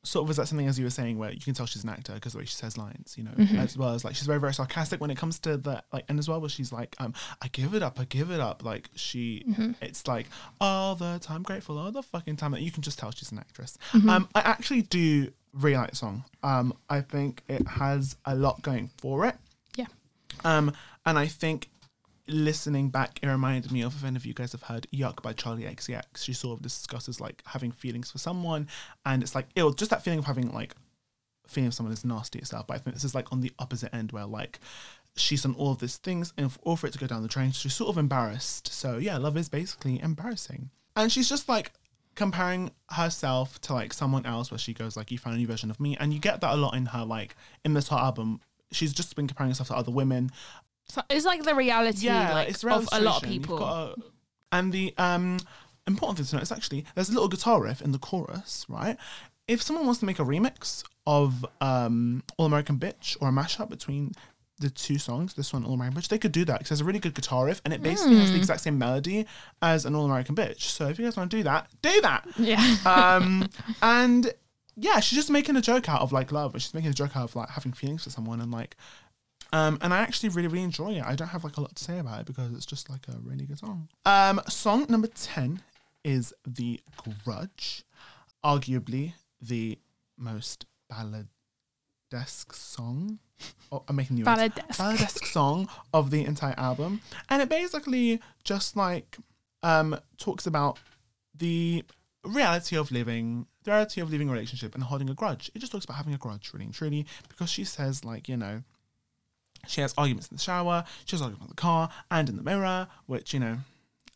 sort of is that something as you were saying where you can tell she's an actor because the way she says lines, you know, Mm-hmm. as well as like she's very very sarcastic when it comes to the like and as well where she's like um I give it up, I give it up, like she Mm-hmm. it's like all the time grateful all the fucking time that you can just tell she's an actress. Mm-hmm. Um I actually do really like the song. Um, I think it has a lot going for it. Yeah. Um, and I think listening back, it reminded me of if any of you guys have heard Yuck by Charli XCX. She sort of discusses like having feelings for someone, and it's like it just that feeling of having like feeling of someone is nasty itself. But I think this is like on the opposite end where like she's done all of these things and for, all for it to go down the drain, she's sort of embarrassed. So yeah, love is basically embarrassing. And she's just like comparing herself to like someone else where she goes like you found a new version of me and you get that a lot in her like in this whole album she's just been comparing herself to other women So it's like the reality yeah like, it's of a lot of people. got a- and the um important thing to note is actually there's a little guitar riff in the chorus right if someone wants to make a remix of um all american bitch or a mashup between the two songs, this one, All American Bitch, they could do that because there's a really good guitar riff and it basically has the exact same melody as an All American Bitch. So if you guys want to do that, do that. yeah. Um, (laughs) and yeah, she's just making a joke out of like love. and She's making a joke out of like having feelings for someone and like, um, and I actually really really enjoy it. I don't have like a lot to say about it because it's just like a really good song. Um, song number ten is The Grudge, arguably the most balladesque song. Oh, I'm making new Balladesque. balladesque song of the entire album, and it basically just like um talks about the reality of living, the reality of living a relationship and holding a grudge. It just talks about having a grudge, really and truly, because she says like you know. She has arguments in the shower. She has arguments in the car and in the mirror, which you know,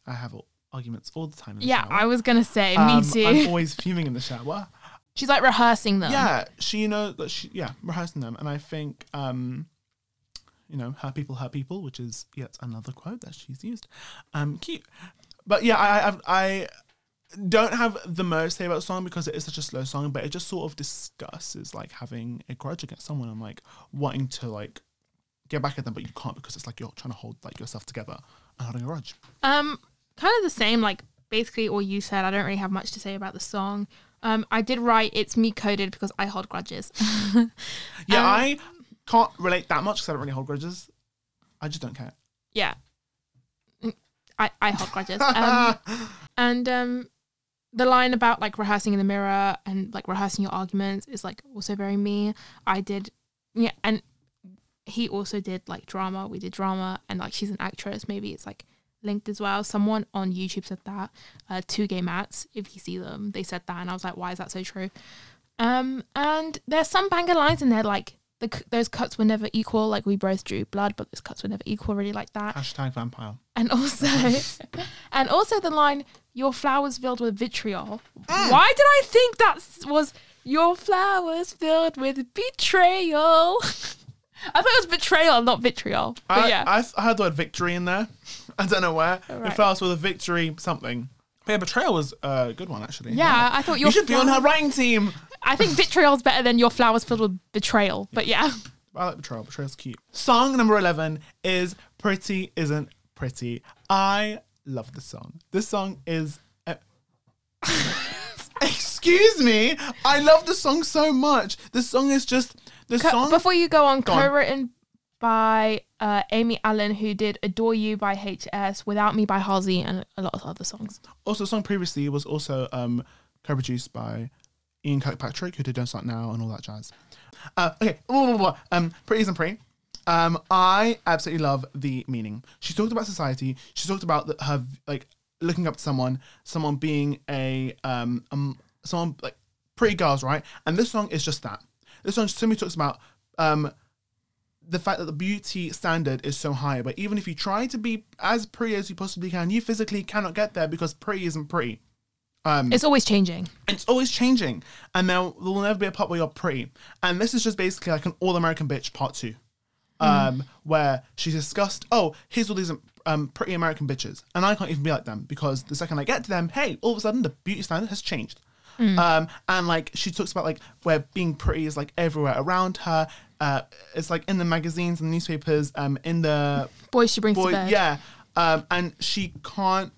I have all- arguments all the time. In the Yeah, shower. I was gonna say, Um, me too. I'm always fuming in the shower. She's like rehearsing them. Yeah, she knows that she yeah rehearsing them, and I think um, you know, her people, her people, which is yet another quote that she's used. Um, cute, but yeah, I I, I don't have the most to say about the song because it is such a slow song, but it just sort of discusses like having a grudge against someone and like wanting to like get back at them, but you can't because it's like you're trying to hold like yourself together and holding a grudge. Um, kind of the same. Like basically all you said. I don't really have much to say about the song. Um, I did write it's me coded because I hold grudges. (laughs) Yeah, Um, I can't relate that much because I don't really hold grudges. I just don't care. yeah, Mm, I I hold grudges. (laughs) Um, and um, the line about like rehearsing in the mirror and like rehearsing your arguments is like also very me. I did, yeah, and he also did like drama. We did drama, and like she's an actress. Maybe it's like linked as well. Someone on YouTube said that. Uh, two gay mats, if you see them, they said that, and I was like, why is that so true? Um, and there's some banger lines in there like. The, those cuts were never equal. Like we both drew blood, but those cuts were never equal. Really like that. Hashtag vampire. And also, (laughs) and also the line, "Your flowers filled with vitriol." Why did I think that was your flowers filled with betrayal? (laughs) I thought it was betrayal, not vitriol. But I, yeah, I, I heard the word victory in there. (laughs) I don't know where. Right. It with a victory something. But yeah, betrayal was a good one actually. yeah, I thought your You should be on her writing team. I think vitriol's better than your flowers filled with betrayal. But yeah, (laughs) I like betrayal. Betrayal's cute. Song number eleven is "Pretty Isn't Pretty." I love this song. This song is. (laughs) Excuse me. I love the song so much. The song is just the Co- song. before you go on, Go on. co-written by uh, Amy Allen, who did "Adore You" by HS, "Without Me" by Halsey, and a lot of other songs. also, the song previously was also um, co-produced by Ian Kirkpatrick, who did "Don't Start Now" and all that jazz. Uh, okay, blah, blah, blah, blah. um, pretty isn't pretty. Um, I absolutely love the meaning. She talked about society. She talked about the, her like looking up to someone, someone being a um, um, someone like pretty girls, right? And this song is just that. This song simply talks about um, the fact that the beauty standard is so high. But even if you try to be as pretty as you possibly can, you physically cannot get there because pretty isn't pretty. Um, It's always changing. it's always changing, and there will never be a part where you're pretty. And this is just basically like an all American bitch part two, um, where she discussed, oh, here's all these um, pretty American bitches, and I can't even be like them because the second I get to them, hey, all of a sudden the beauty standard has changed. Um, and like she talks about like where being pretty is like everywhere around her. Uh, it's like in the magazines and newspapers, um, in the Boys she brings boy, to bed. yeah. Um, and she can't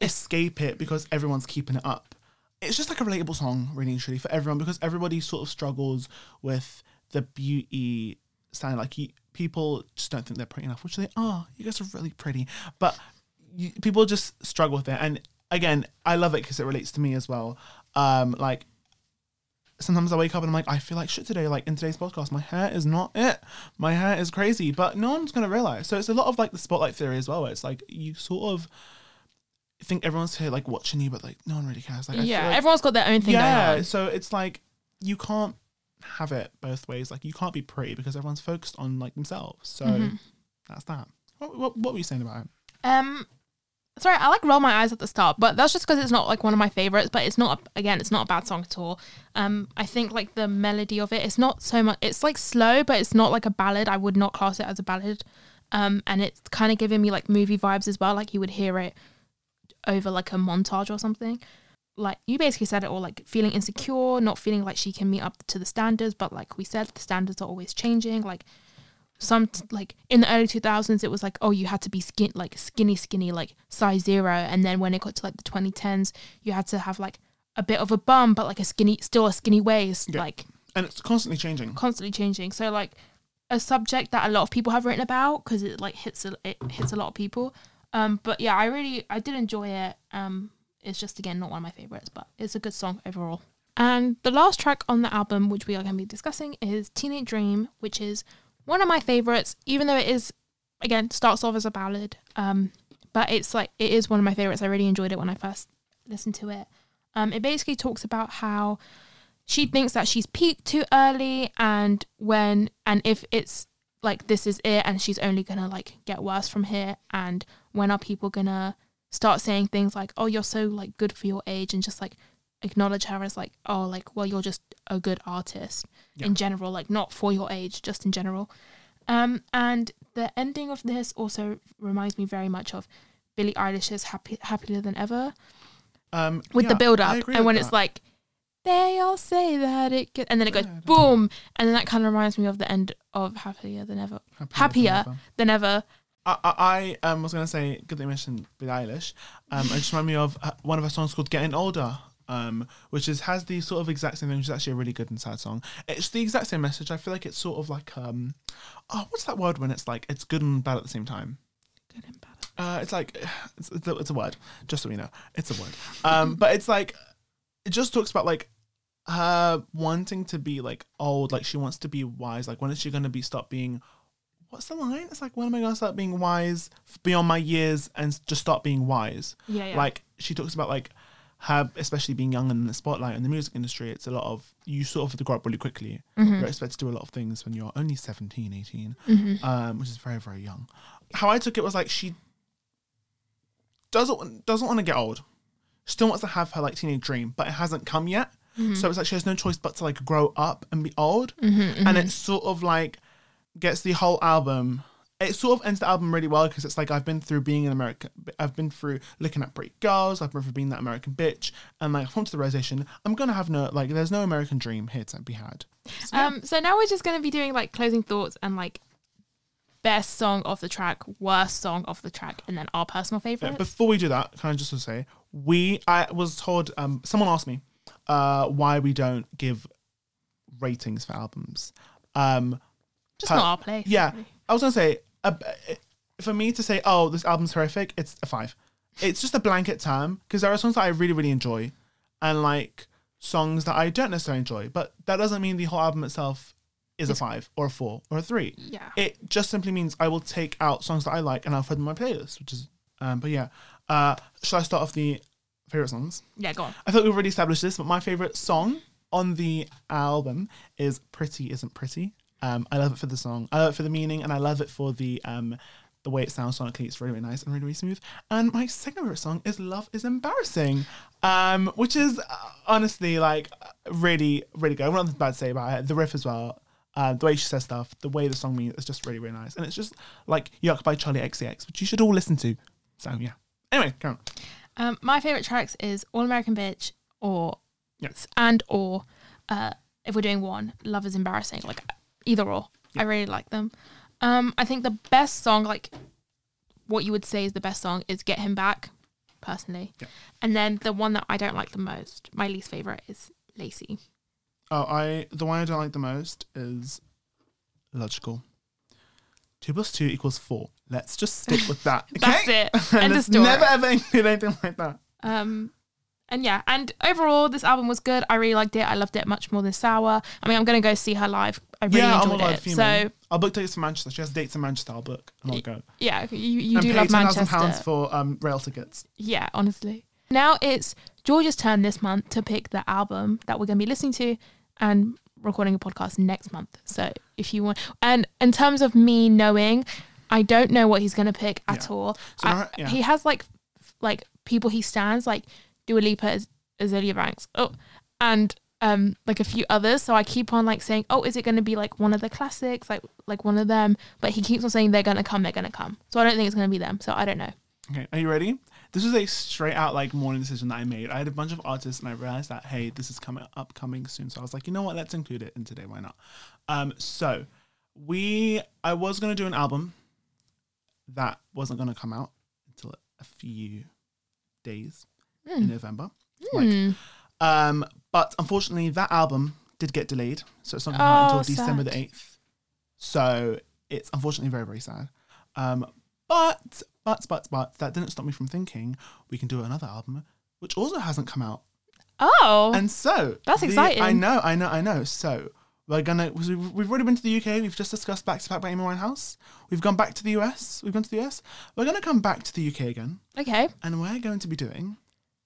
escape it because everyone's keeping it up. It's just like a relatable song, really and truly, for everyone because everybody sort of struggles with the beauty standard. Like you, people just don't think they're pretty enough, which they are. You guys are really pretty, but you, people just struggle with it. And again, I love it because it relates to me as well. Um, like sometimes I wake up and I'm like, I feel like shit today. Like in today's podcast, my hair is not it. My hair is crazy, but no one's gonna realize. So it's a lot of like the spotlight theory as well. Where it's like you sort of think everyone's here like watching you, but like no one really cares. Like yeah, like- everyone's got their own thing yeah. So it's like you can't have it both ways. Like you can't be pretty because everyone's focused on like themselves. So Mhm. that's that. What, what, what were you saying about it? Um, sorry, I like roll my eyes at the start, but that's just because it's not like one of my favorites. But it's not again, it's not a bad song at all. Um, I think like the melody of it, it's not so much. It's like slow, but it's not like a ballad. I would not class it as a ballad. Um, and it's kind of giving me like movie vibes as well. Like you would hear it over like a montage or something. Like you basically said it all, like feeling insecure, not feeling like she can meet up to the standards. But like we said, the standards are always changing. Like some like in the early 2000s it was like oh you had to be skin like skinny skinny like size zero. And then when it got to like the 2010s you had to have like a bit of a bum but like a skinny still a skinny waist Yeah. like And it's constantly changing. constantly changing. So like a subject that a lot of people have written about because it like hits a, it hits a lot of people. Um but yeah i really i did enjoy it. Um it's just again not one of my favorites but it's a good song overall. And the last track on the album which we are going to be discussing is teenage dream which is one of my favorites even though it is again starts off as a ballad um but it's like it is one of my favorites. I really enjoyed it when i first listened to it. Um it basically talks about how she thinks that she's peaked too early and when and if it's like this is it and she's only gonna like get worse from here and when are people gonna start saying things like oh you're so like good for your age and just like acknowledge her as like oh like well you're just a good artist Yeah. in general like not for your age just in general um and the ending of this also reminds me very much of Billie Eilish's happy happier than ever Um, with the yeah, build up and when that. it's like they all say that it get, and then it goes Yeah, boom and then that kind of reminds me of the end of happier than ever happier. than ever. than ever I, I, I um, was gonna say, good that you mentioned Billie Eilish. Um, it just reminded me of uh, one of her songs called "Getting Older," um, which is has the sort of exact same thing, which is actually a really good and sad song. It's the exact same message. I feel like it's sort of like um, oh, what's that word when it's like it's good and bad at the same time? good and bad Uh, it's like (sighs) it's, it's, a, it's a word, just so we know, it's a word. (laughs) Um, but it's like it just talks about like her wanting to be like old, like she wants to be wise. Like when is she gonna be stop being? What's the line? It's like when am I gonna start being wise beyond my years and just start being wise? yeah yeah Like she talks about like her, especially being young and in the spotlight in the music industry. It's a lot of you sort of have to grow up really quickly. Mhm. You're expected to do a lot of things when you're only 17, 18 Mhm. um, which is very very young. How I took it was like she doesn't doesn't want to get old. Still wants to have her like teenage dream, but it hasn't come yet. Mhm. So it's like she has no choice but to like grow up and be old. Mhm, And mhm. it sort of like gets the whole album. It sort of ends the album really well because it's like I've been through being an American. I've been through looking at pretty girls. I've never been through being that American bitch, and like I've come to the realization I'm gonna have no like. There's no American dream here to be had. So, yeah. um so now we're just going to be doing like closing thoughts and like best song of the track worst song of the track and then our personal Yeah, favorite before we do that, can I just say we? I was told. Um, someone asked me uh, why we don't give ratings for albums. Um, just per- not our place yeah, really. I was gonna say uh, for me to say, oh, this album's horrific. It's a five. It's just a blanket term because there are songs that I really, really enjoy, and like songs that I don't necessarily enjoy. But that doesn't mean the whole album itself is a five or a four or a three. yeah It just simply means I will take out songs that I like and I'll put them in my playlist, which is, um, but yeah. Uh, shall I start off the favorite songs? yeah go on I thought we've already established this, but my favorite song on the album is "Pretty Isn't Pretty." Um, I love it for the song, I love it for the meaning, and I love it for the um, the way it sounds sonically. It's really, really nice and really, really smooth. And my second favorite song is "Love Is Embarrassing," um, which is uh, honestly like really, really good. I have nothing bad to say about it. The riff as well. Uh, the way she says stuff, the way the song means, is just really, really nice. And it's just like Yuck by Charli XCX, which you should all listen to. So, yeah. Anyway, go on. Um, my favorite tracks is All American Bitch or yes. and or uh, if we're doing one, Love is Embarrassing. Like either or, I really like them. Um, I think the best song, like what you would say is the best song, is Get Him Back, personally. Yeah. And then the one that I don't like the most, my least favorite, is Lacy. Oh, I the one I don't like the most is logical. Two plus two equals four. Let's just stick with that. (laughs) Okay? That's it. (laughs) and End of it's story. never ever include (laughs) anything like that. Um, And yeah, and overall, this album was good. I really liked it. I loved it much more than Sour. I mean, I'm gonna go see her live. I really yeah, I'm enjoyed a live it. female. So I'll book tickets for Manchester. She has dates in Manchester. I'll book and I'll go. yeah, you you and do pay love £10,000 Manchester. pounds for um, rail tickets. Yeah, honestly. Now it's George's turn this month to pick the album that we're going to be listening to and recording a podcast next month. So if you want, and in terms of me knowing, I don't know what he's going to pick at Yeah. all. So I- yeah. He has like like people he stands like Dua Lipa, Az- Azealia Banks, oh, and um like a few others. So I keep on like saying, oh, is it going to be like one of the classics, like like one of them? But he keeps on saying they're going to come, they're going to come. So I don't think it's going to be them. So I don't know. Okay, are you ready? This was a straight out like morning decision that I made. I had a bunch of artists and I realized that hey, this is coming upcoming soon. So I was like, you know what, let's include it in today. Why not? Um, so we I was gonna do an album that wasn't gonna come out until a few days in November. Like, Hmm. um, but unfortunately, that album did get delayed, so it's not coming out Oh, until December the eighth. So it's unfortunately very very sad. Um, but but but but that didn't stop me from thinking we can do another album which also hasn't come out. Oh, And so That's the- exciting. I know, I know, I know. So we're gonna we've we've already been to the UK. We've just discussed Back to Black by Amy Winehouse. We've gone back to the US. We've gone to the US. We're gonna come back to the UK again, okay. and we're going to be doing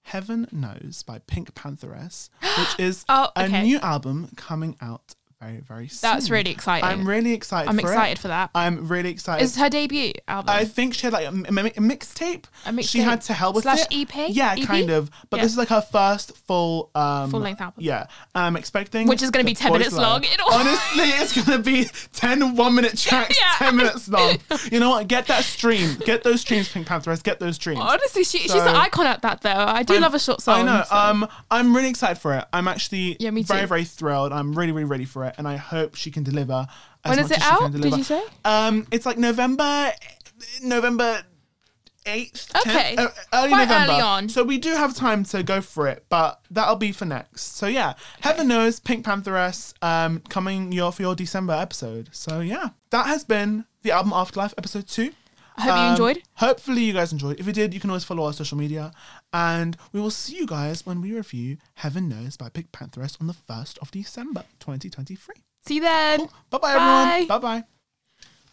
Heaven Knows by Pink Pantheress, which is (gasps) Oh, a new album coming out very very soon. That's really exciting. I'm really excited. I'm for excited It. for that. I'm really excited. Is her debut album? I think she had like a, mi- mi- mixtape. A mixtape She had to help with slash it. EP? Yeah, EP? kind of. But Yeah. this is like her first full um Full-length album. Yeah. I'm expecting Which is gonna be 10 minutes long. It Honestly, it's gonna be 10 one minute (laughs) tracks, Yeah. 10 minutes long. You know what? Get that stream. Get those streams, Pink Pantheress. Get those streams. Honestly, she, she's an icon at that though. I do I'm- love a short song. I know. so- Um, I'm really excited for it. I'm actually Yeah, me too. very very thrilled. I'm really, really ready for it, and I hope she can deliver. As when much is it as out? Did you say? Um, it's like November, November eighth. Okay. early Quite November. early on. So we do have time to go for it, but that'll be for next. So yeah, heaven knows, Pink Pantheress, um, coming your for your December episode. So yeah, that has been the album Afterlife episode two. I hope you Um, enjoyed. Hopefully you guys enjoyed. If you did, you can always follow our social media, and we will see you guys when we review Heaven Knows by Pink Pantheress on the first of December, 2023. See you then. Bye bye Bye. everyone. Bye bye.